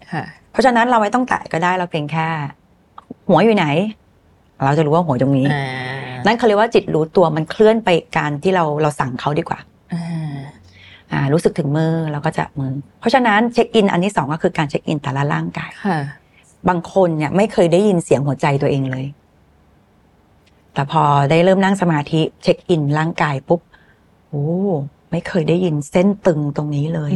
เพราะฉะนั้นเราไม่ต้องแตะก็ได้เราเพียงแค่ หัวอยู่ไหน เราจะรู้ว่าหัวตรงนี้ นั่นเขาเรียกว่าจิตรู้ตัวมันเคลื่อนไปการที่เราเราสั่งเขาดีกว่า รู้สึกถึงมือเราก็จะมือ เพราะฉะนั้นเช็คอินอันที่สองก็คือการเช็คอินแต่ละร่างกายบางคนเนี่ยไม่เคยได้ยินเสียงหัวใจตัวเองเลย แต่พอได้เริ่มนั่งสมาธิเช็คอินร่างกายปุ๊บโอ้ไม่เคยได้ยินเส้นตึงตรงนี้เลย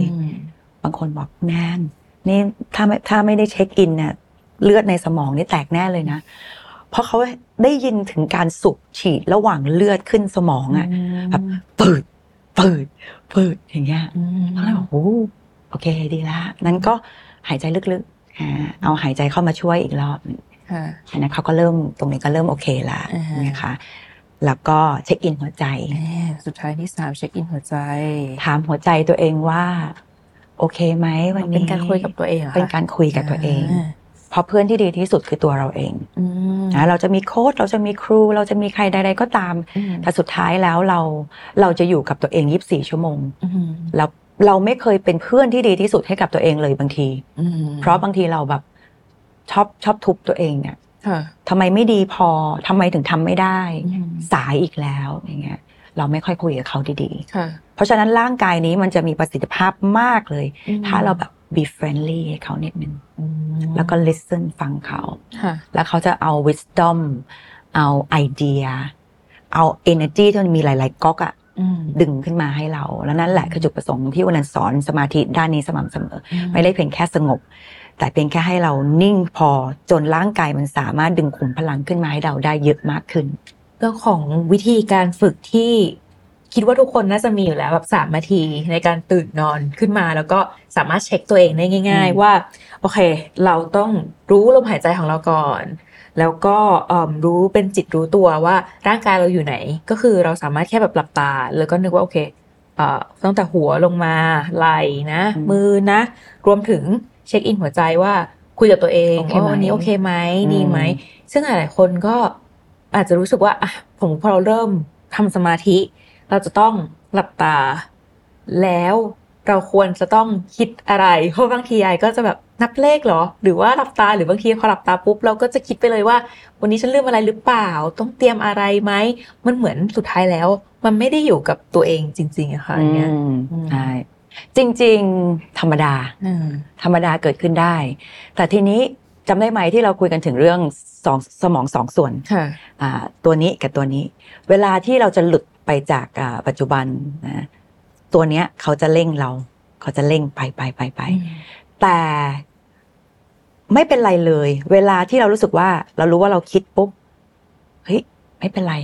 บางคนบอกแน่นนี่ถ้าไม่ถ้าไม่ได้เช็คอินเนี่ยเลือดในสมองนี่แตกแน่เลยนะ เพราะเขาได้ยินถึงการสุบฉีดระหว่างเลือดขึ้นสมองอะ่ะแบบปืด ปืดปืดอย่างเงี้ยแล้วโอ้โอเคดีละนั้นก็หายใจลึกๆเอาหายใจเข้ามาช่วยอีกรอบนึงอันนั้นเขาก็เริ่มตรงนี้ก็เริ่มโอเคละนะคะแล้วก็เช็คอินหัวใจ
สุดท้ายที่สามเช็คอินหัวใจ
ถามหัวใจตัวเองว่า โอเคไหมวันนี้
เป็นการคุยกับตัวเอง
เป็นการคุยกับตัวเอง เพราะเพื่อนที่ดีที่สุดคือตัวเราเองนะเราจะมีโค้ดเราจะมีครู เราจะมีใครใด ๆ ก็ตาม แต่สุดท้ายแล้วเราเราจะอยู่กับตัวเองยีิบสี่ชั่วโมงแล้วเราไม่เคยเป็นเพื่อนที่ดีที่สุดให้กับตัวเองเลยบางทีเพราะบางทีเราแบบชอบชอบทุบตัวเองเนี่ยทำไมไม่ดีพอทำไมถึงทำไม่ได้ สายอีกแล้วอย่างเงี้ย เราไม่ค่อยคุยกับเขาดีๆเพราะฉะนั้นร่างกายนี้มันจะมีประสิทธิภาพมากเลย ถ้าเราแบบ be friendly ให้เขานิดนึงแล้วก็ listen ฟังเขา แล้วเขาจะเอา wisdom เอาไอเดีย เอา energy ที่มันมีหลาย ๆก๊อกอะดึงขึ้นมาให้เรา แล้วนั่นแหละคือจุดประสงค์ที่วันนั้นสอนสมาธิด้านนี้สม่ำเสมอ ไม่ได้เพียงแค่สงบ แต่เพียงแค่ให้เรานิ่งพอจนร่างกายมันสามารถดึงขุมพลังขึ้นมาให้เราได้เยอะมากขึ้น
เรื่องของวิธีการฝึกที่ คิดว่าทุกคนน่าจะมีอยู่แล้วแบบสามนาทีในการตื่นนอนขึ้นมา แล้วก็สามารถเช็คตัวเองได้ง่าย ๆ ว่า โอเค เราต้องรู้ลมหายใจของเราก่อน แล้วก็รู้เป็นจิตรู้ตัวว่าร่างกายเราอยู่ไหน ก็คือเราสามารถแค่แบบหลับตา แล้วก็นึกว่าโอเคตั้งแต่หัวลงมาไหล่นะ มือนะ รวมถึงเช็คอินหัวใจว่าคุยกับตัวเองว่าวันนี้โอเคไหมดีไหม ซึ่งหลายคนก็อาจจะรู้สึกว่าอะผมพอเราเริ่มทำสมาธิ เราจะต้องหลับตา แล้วเราควรจะต้องคิดอะไรเพราะบางทียายก็จะแบบนับเลขเหรอ หรือว่าหลับตาหรือบางทีพอหลับตาปุ๊บเราก็จะคิดไปเลยว่า วันนี้ฉันลืมอะไรหรือเปล่า ต้องเตรียมอะไรไหมมันเหมือนสุดท้ายแล้ว มันไม่ได้อยู่กับตัวเองจริง ๆอะค่ะเนี่ย
ใช่จริง ๆ ธรรมดาธรรมดาเกิดขึ้นได้ แต่ทีนี้จำได้ไหมที่เราคุยกันถึงเรื่องสองสมองสองส่วนตัวนี้กับตัวนี้ เวลาที่เราจะหลุด ไปจากปัจจุบันนะตัวเนี้ยเขาจะเร่งเรา เขาจะเร่งไปไปไปไปแต่ไม่เป็นไรเลย เวลาที่เรารู้สึกว่า เรารู้ว่าเราคิดปุ๊บเฮ้ยไม่เป็นไร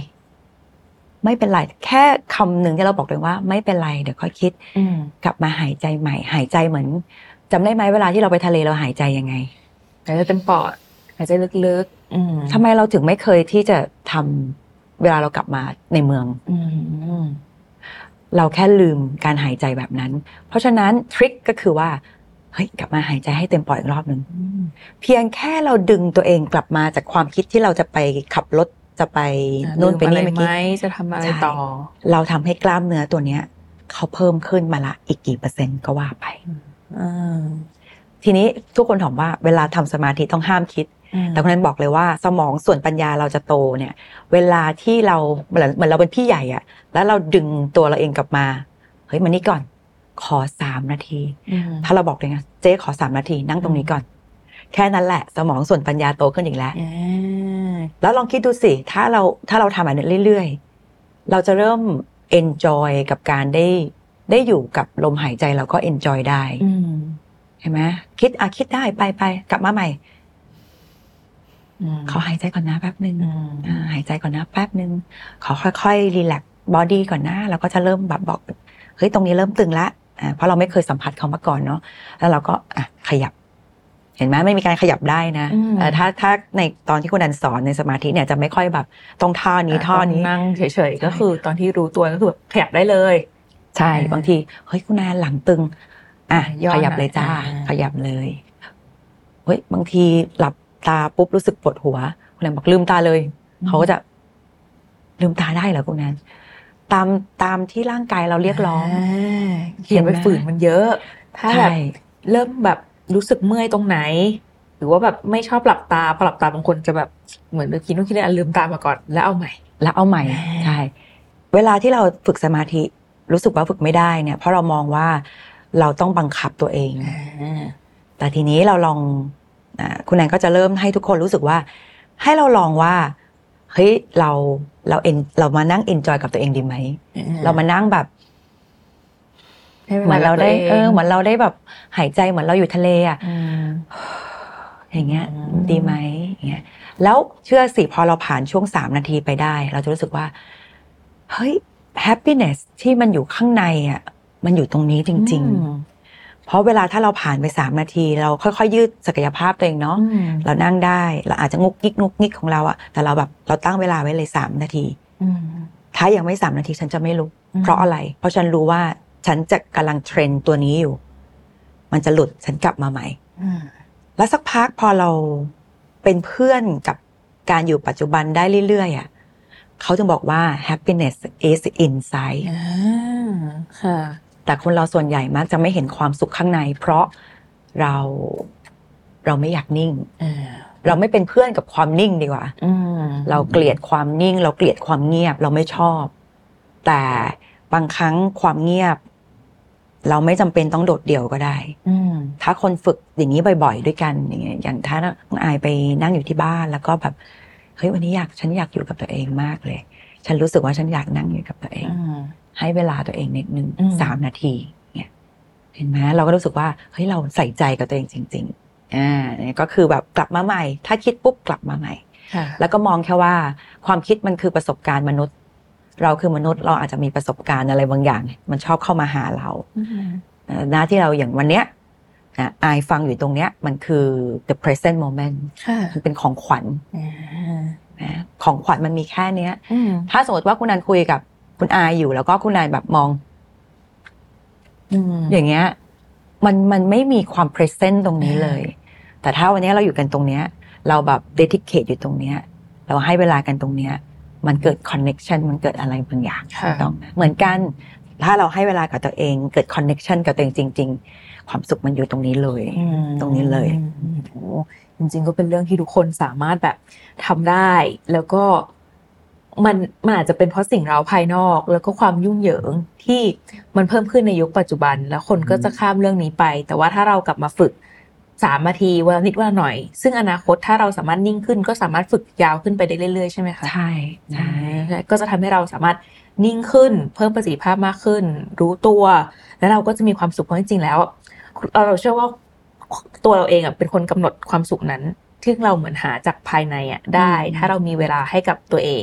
ไม่เป็นไร แค่คำหนึ่งที่เราบอกเลยว่า ไม่เป็นไรเดี๋ยวค่อยคิดกลับมาหายใจใหม่ หายใจเหมือนจำได้ไหมเวลาที่เราไปทะเลเราหายใจยังไง
หายใจเต็มปอดหายใจลึก
ๆทำไมเราถึงไม่เคยที่จะทำ เวลาเรากลับมาในเมืองเราแค่ลืมการหายใจแบบนั้น เพราะฉะนั้นทริคก็คือว่าเฮ้ยกลับมาหายใจให้เต็มปอดอีกรอบหนึ่งเพียงแค่เราดึงตัวเองกลับมาจากความคิดที่เราจะไปขับรถจะไปนู่นไปนี่เมื่อกี้
จะทำอะไรต่อ
เราทำให้กล้ามเนื้อตัวเนี้ยเขาเพิ่มขึ้นมาละอีกกี่เปอร์เซ็นต์ก็ว่าไป ทีนี้ทุกคนถามว่าเวลาทำสมาธิต้องห้ามคิด แต่คนนั้นบอกเลยว่าสมองส่วนปัญญาเราจะโตเนี่ย เวลาที่เราเหมือนเราเป็นพี่ใหญ่อะแล้วเราดึงตัวเราเองกลับมา เฮ้ยมานี่ก่อน ขอสามนาที ถ้าเราบอกเลยนะเจ๊ขอสามนาที นั่งตรงนี้ก่อน แค่นั้นแหละ สมองส่วนปัญญาโตขึ้นอีกแล้วแล้วลองคิดดูสิ ถ้าเราถ้าเราทำแบบนี้เรื่อยๆ เราจะเริ่ม enjoy กับการได้ได้อยู่กับลมหายใจเราก็ enjoy ได้ เห็นไหมคิดอะคิดได้ไปไปกลับมาใหม่ขอหายใจก่อนนะแป๊บหนึ่งหายใจก่อนนะแป๊บหนึ่งขอค่อยๆ relax body ก่อนนะเราก็จะเริ่มแบบบอกเฮ้ยตรงนี้เริ่มตึงละเพราะเราไม่เคยสัมผัสเขามาก่อนเนาะแล้วเราก็อะขยับ เห็นไหมไม่มีการขยับได้นะถ้าถ้าในตอนที่คุณแอนสอนในสมาธิเนี่ยจะไม่ค่อยแบบตรงท่านี้ท่านี้
นั่งเฉยๆก็คือ ตอนที่รู้ตัวก็คือขยับได้เลย
ใช่บางทีเฮ้ยคุณแอนหลังตึง อะขยับเลยจ้า ขยับเลยเฮ้ยบางทีหลับตาปุ๊บรู้สึกปวดหัวคุณแนนบอกลืมตาเลยเขาก็จะลืมตาได้เหรอคุณแนนตามตามที่ร่างกายเราเรียกร้อง
เขียนไปฝืนมันเยอะ ถ้าแบบเริ่มแบบรู้สึกเมื่อยตรงไหน หรือว่าแบบไม่ชอบหลับตาพอหลับตาบางคนจะแบบเหมือนคิดนู่นคิดนี่ลืมตามาก่อนแล้วเอาใหม่
แล้วเอาใหม่ใช่เวลาที่เราฝึกสมาธิรู้สึกว่าฝึกไม่ได้เนี่ยเพราะเรามองว่า เราต้องบังคับตัวเอง แต่ทีนี้เราลองคุณแอนก็จะเริ่มให้ทุกคนรู้สึกว่า ให้เราลองว่าเฮ้ยเราเรา en เรามานั่ง enjoy กับตัวเองดีไหมเรามานั่งแบบเหมือนเราได้ เออเหมือนเราได้แบบหายใจเหมือนเราอยู่ทะเลอะอย่างเงี้ย ดีไหมอย่างเงี้ยแล้วเชื่อสิพอเราผ่านช่วงสามนาทีไปได้ เราจะรู้สึกว่า เฮ้ยแฮปปี้เนสที่มันอยู่ข้างในอะ มันอยู่ตรงนี้จริง ๆ เพราะเวลาถ้าเราผ่านไปสามนาที เราค่อยๆ ยืดศักยภาพตัวเองเนาะเรานั่งได้ เราอาจจะงุกงิกงุกงิกของเราอะแต่เราแบบเราตั้งเวลาไว้เลยสามนาทีถ้ายังไม่สามนาทีฉันจะไม่ลุกเพราะอะไร เพราะฉันรู้ว่าฉันจะกำลังเทรนตัวนี้อยู่ มันจะหลุดฉันกลับมาใหม่แล้วสักพักพอเราเป็นเพื่อนกับการอยู่ปัจจุบันได้เรื่อยๆอะเขาจึงบอกว่า happiness is inside ค่ะ แต่คนเราส่วนใหญ่มักจะไม่เห็นความสุขข้างใน เพราะเราเราไม่อยากนิ่งเราไม่เป็นเพื่อนกับความนิ่งดีกว่าเราเกลียดความนิ่ง เราเกลียดความเงียบ เราไม่ชอบ แต่บางครั้งความเงียบ เราไม่จำเป็นต้องโดดเดี่ยวก็ได้ถ้าคนฝึกอย่างนี้บ่อย ๆ ด้วยกันอย่างเงี้ยอย่างถ้าน้องอายไปนั่งอยู่ที่บ้าน แล้วก็แบบเฮ้ยวันนี้อยากฉันอยากอยู่กับตัวเองมากเลย ฉันรู้สึกว่าฉันอยากนั่งอยู่กับตัวเอง ให้เวลาตัวเองนิดนึงสามนาทีเนี่ยเห็นไหมเราก็รู้สึกว่าเฮ้ยเราใส่ใจกับตัวเองจริง ๆอ่าเนี่ยก็คือแบบกลับมาใหม่ ถ้าคิดปุ๊บกลับมาใหม่แล้วก็มองแค่ว่าความคิดมันคือประสบการณ์มนุษย์ เราคือมนุษย์เราอาจจะมีประสบการณ์อะไรบางอย่าง มันชอบเข้ามาหาเราหน้าที่เราอย่างวันเนี้ยนะอายฟังอยู่ตรงเนี้ยมันคือ the present moment มันเป็นของขวัญของขวัญมันมีแค่เนี้ย ถ้าสมมติว่าคุณนันคุยกับ คุณอายอยู่ แล้วก็คุณนายแบบมองอย่างเงี้ย มันมันไม่มีความ present ตรงนี้เลย แต่ถ้าวันนี้เราอยู่กันตรงเนี้ย เราแบบ dedicate อยู่ตรงเนี้ย เราให้เวลากันตรงเนี้ย มันเกิด connection มันเกิดอะไรบางอย่างต้องเหมือนกัน ถ้าเราให้เวลากับตัวเอง เกิด connection กับตัวเองจริง ๆ ความสุขมันอยู่ตรงนี้เลย ตรงนี้เลย
จริง ๆ ก็เป็นเรื่องที่ทุกคนสามารถแบบทำได้ แล้วก็ มันมันอาจจะเป็นเพราะสิ่งเราภายนอก แล้วก็ความยุ่งเหยิงที่มันเพิ่มขึ้นในยุคปัจจุบัน แล้วคนก็จะข้ามเรื่องนี้ไป แต่ว่าถ้าเรากลับมาฝึกสามนาทีวันนิดวันหน่อย ซึ่งอนาคตถ้าเราสามารถนิ่งขึ้น ก็สามารถฝึกยาวขึ้นไปได้เรื่อยๆใช่ไหมคะ
ใช่ใช่
ก็จะทำให้เราสามารถนิ่งขึ้น เพิ่มประสิทธิภาพมากขึ้น รู้ตัว แล้วเราก็จะมีความสุขเพราะจริงๆแล้ว เราเชื่อว่าตัวเราเองอะเป็นคนกำหนดความสุขนั้นที่เราเหมือนหาจากภายในอะได้ ถ้าเรามีเวลาให้กับตัวเอง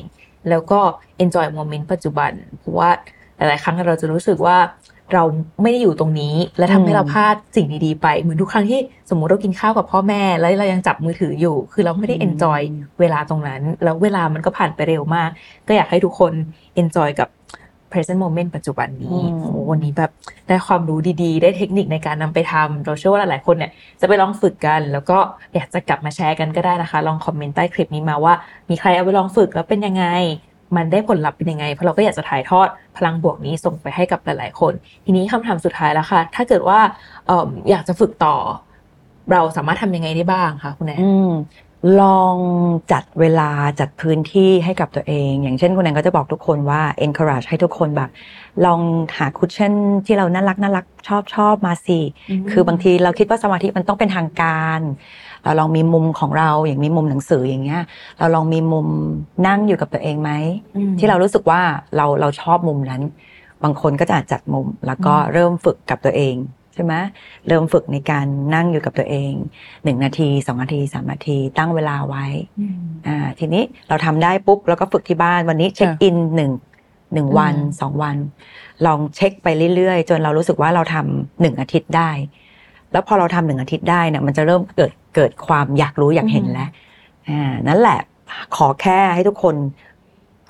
แล้วก็ enjoy moment ปัจจุบัน เพราะว่าหลาย ๆ ครั้งเราจะรู้สึกว่าเราไม่ได้อยู่ตรงนี้ และทำให้เราพลาดสิ่งดีๆไป เหมือนทุกครั้งที่สมมุติเรากินข้าวกับพ่อแม่ แล้วเรายังจับมือถืออยู่ คือเราไม่ได้ enjoy เวลาตรงนั้น แล้วเวลามันก็ผ่านไปเร็วมาก ก็อยากให้ทุกคน enjoy กับ present moment ปัจจุบันนี้โอ้วันนี้แบบได้ความรู้ดีๆ ได้เทคนิคในการนำไปทำเราเชื่อว่าหลายๆคนเนี่ยจะไปลองฝึกกัน แล้วก็อยากจะกลับมาแชร์กันก็ได้นะคะ ลองคอมเมนต์ใต้คลิปนี้มาว่า มีใครเอาไปลองฝึกแล้วเป็นยังไง มันได้ผลลัพธ์เป็นยังไง เพราะเราก็อยากจะถ่ายทอดพลังบวกนี้ส่งไปให้กับหลายๆคน ทีนี้คำถามสุดท้ายแล้วค่ะ ถ้าเกิดว่าอยากจะฝึกต่อ เราสามารถทำยังไงได้บ้างคะคุณแอน
ลองจัดเวลาจัดพื้นที่ให้กับตัวเอง อย่างเช่นคุณแอนก็จะบอกทุกคนว่า encourage ให้ทุกคนแบบ ลองหา cushion ที่เราน่ารักน่ารักชอบชอบมาสิ คือบางทีเราคิดว่าสมาธิมันต้องเป็นทางการ เราลองมีมุมของเราอย่างมีมุมหนังสืออย่างเงี้ย เราลองมีมุมนั่งอยู่กับตัวเองไหม ที่เรารู้สึกว่าเราเราชอบมุมนั้น บางคนก็จะจัดมุมแล้วก็เริ่มฝึกกับตัวเอง ช่ไหมเริ่มฝึกในการนั่งอยู่กับตัวเองหนึ่งนาทีสองนาทีสามนาที ตั้งเวลาไว้อ่าทีนี้เราทำได้ปุ๊บ แล้วก็ฝึกที่บ้านวันนี้เช็คอินหนึ่งหนึ่งวันสองวัน ลองเช็คไปเรื่อยๆ จนเรารู้สึกว่าเราทำหนึ่งอาทิตย์ได้ แล้วพอเราทำหนึ่งอาทิตย์ได้เนี่ยมันจะเริ่มเกิดเกิดความอยากรู้อยากเห็นแล้วอ่านั่นแหละขอแค่ให้ทุกคน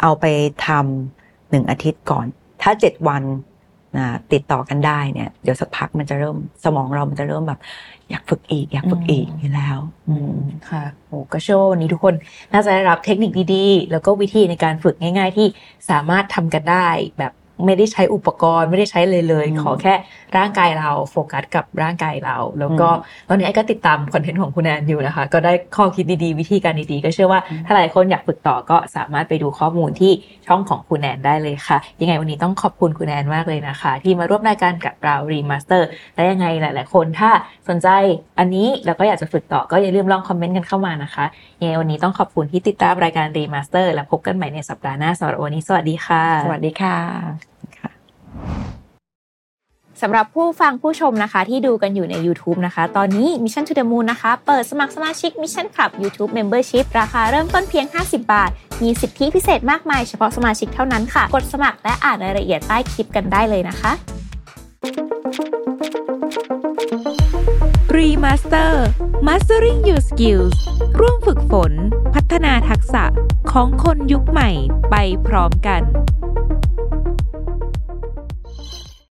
เอาไปทำหนึ่งอาทิตย์ก่อน ถ้าเจ็ดวันนะ ติดต่อกันได้เนี่ยเดี๋ยวสักพักมันจะเริ่มสมองเรามันจะเริ่มแบบ อยากฝึกอีก อยากฝึกอีกอยู่แล้ว
อืมค่ะโอ้ก็เชื่อว่าวันนี้ทุกคนน่าจะได้รับเทคนิคดีๆ แล้วก็วิธีในการฝึกง่าย ๆ ที่สามารถทำกันได้แบบ ไม่ได้ใช้อุปกรณ์ ไม่ได้ใช้เลยเลย ขอแค่ร่างกายเราโฟกัสกับร่างกายเรา แล้วก็ตอนนี้ไอ้ก็ติดตามคอนเทนต์ของคุณแอนอยู่นะคะ ก็ได้ข้อคิดดีๆ วิธีการดีๆ ก็เชื่อว่าถ้าหลายคนอยากฝึกต่อก็สามารถไปดูข้อมูลที่ช่องของคุณแอนได้เลยค่ะ ยังไงวันนี้ต้องขอบคุณคุณแอนมากเลยนะคะ ที่มาร่วมรายการกับเรา Remaster และยังไงหลาย ๆ คนถ้าสนใจอันนี้แล้วก็อยากจะฝึกต่อก็อย่าลืมลองคอมเมนต์กันเข้ามานะคะยังไงวันนี้ต้องขอบคุณที่ติดตามรายการ Remaster และพบกันใหม่ในสัปดาห์หน้าสำหรับวันนี้สวัสดีค่ะ
สวัสดีค่ะ
สำหรับผู้ฟังผู้ชมนะคะ ที่ดูกันอยู่ใน YouTube นะคะ ตอนนี้ Mission to the Moon นะคะ เปิดสมัครสมาชิก Mission Club YouTube Membership ราคาเริ่มต้นเพียง 50 บาท มีสิทธิพิเศษมากมายเฉพาะสมาชิกเท่านั้นค่ะ กดสมัครและอ่านรายละเอียดใต้คลิปกันได้เลยนะคะ
Remaster Mastering Your Skills ร่วมฝึกฝน พัฒนาทักษะของคนยุคใหม่ไปพร้อมกัน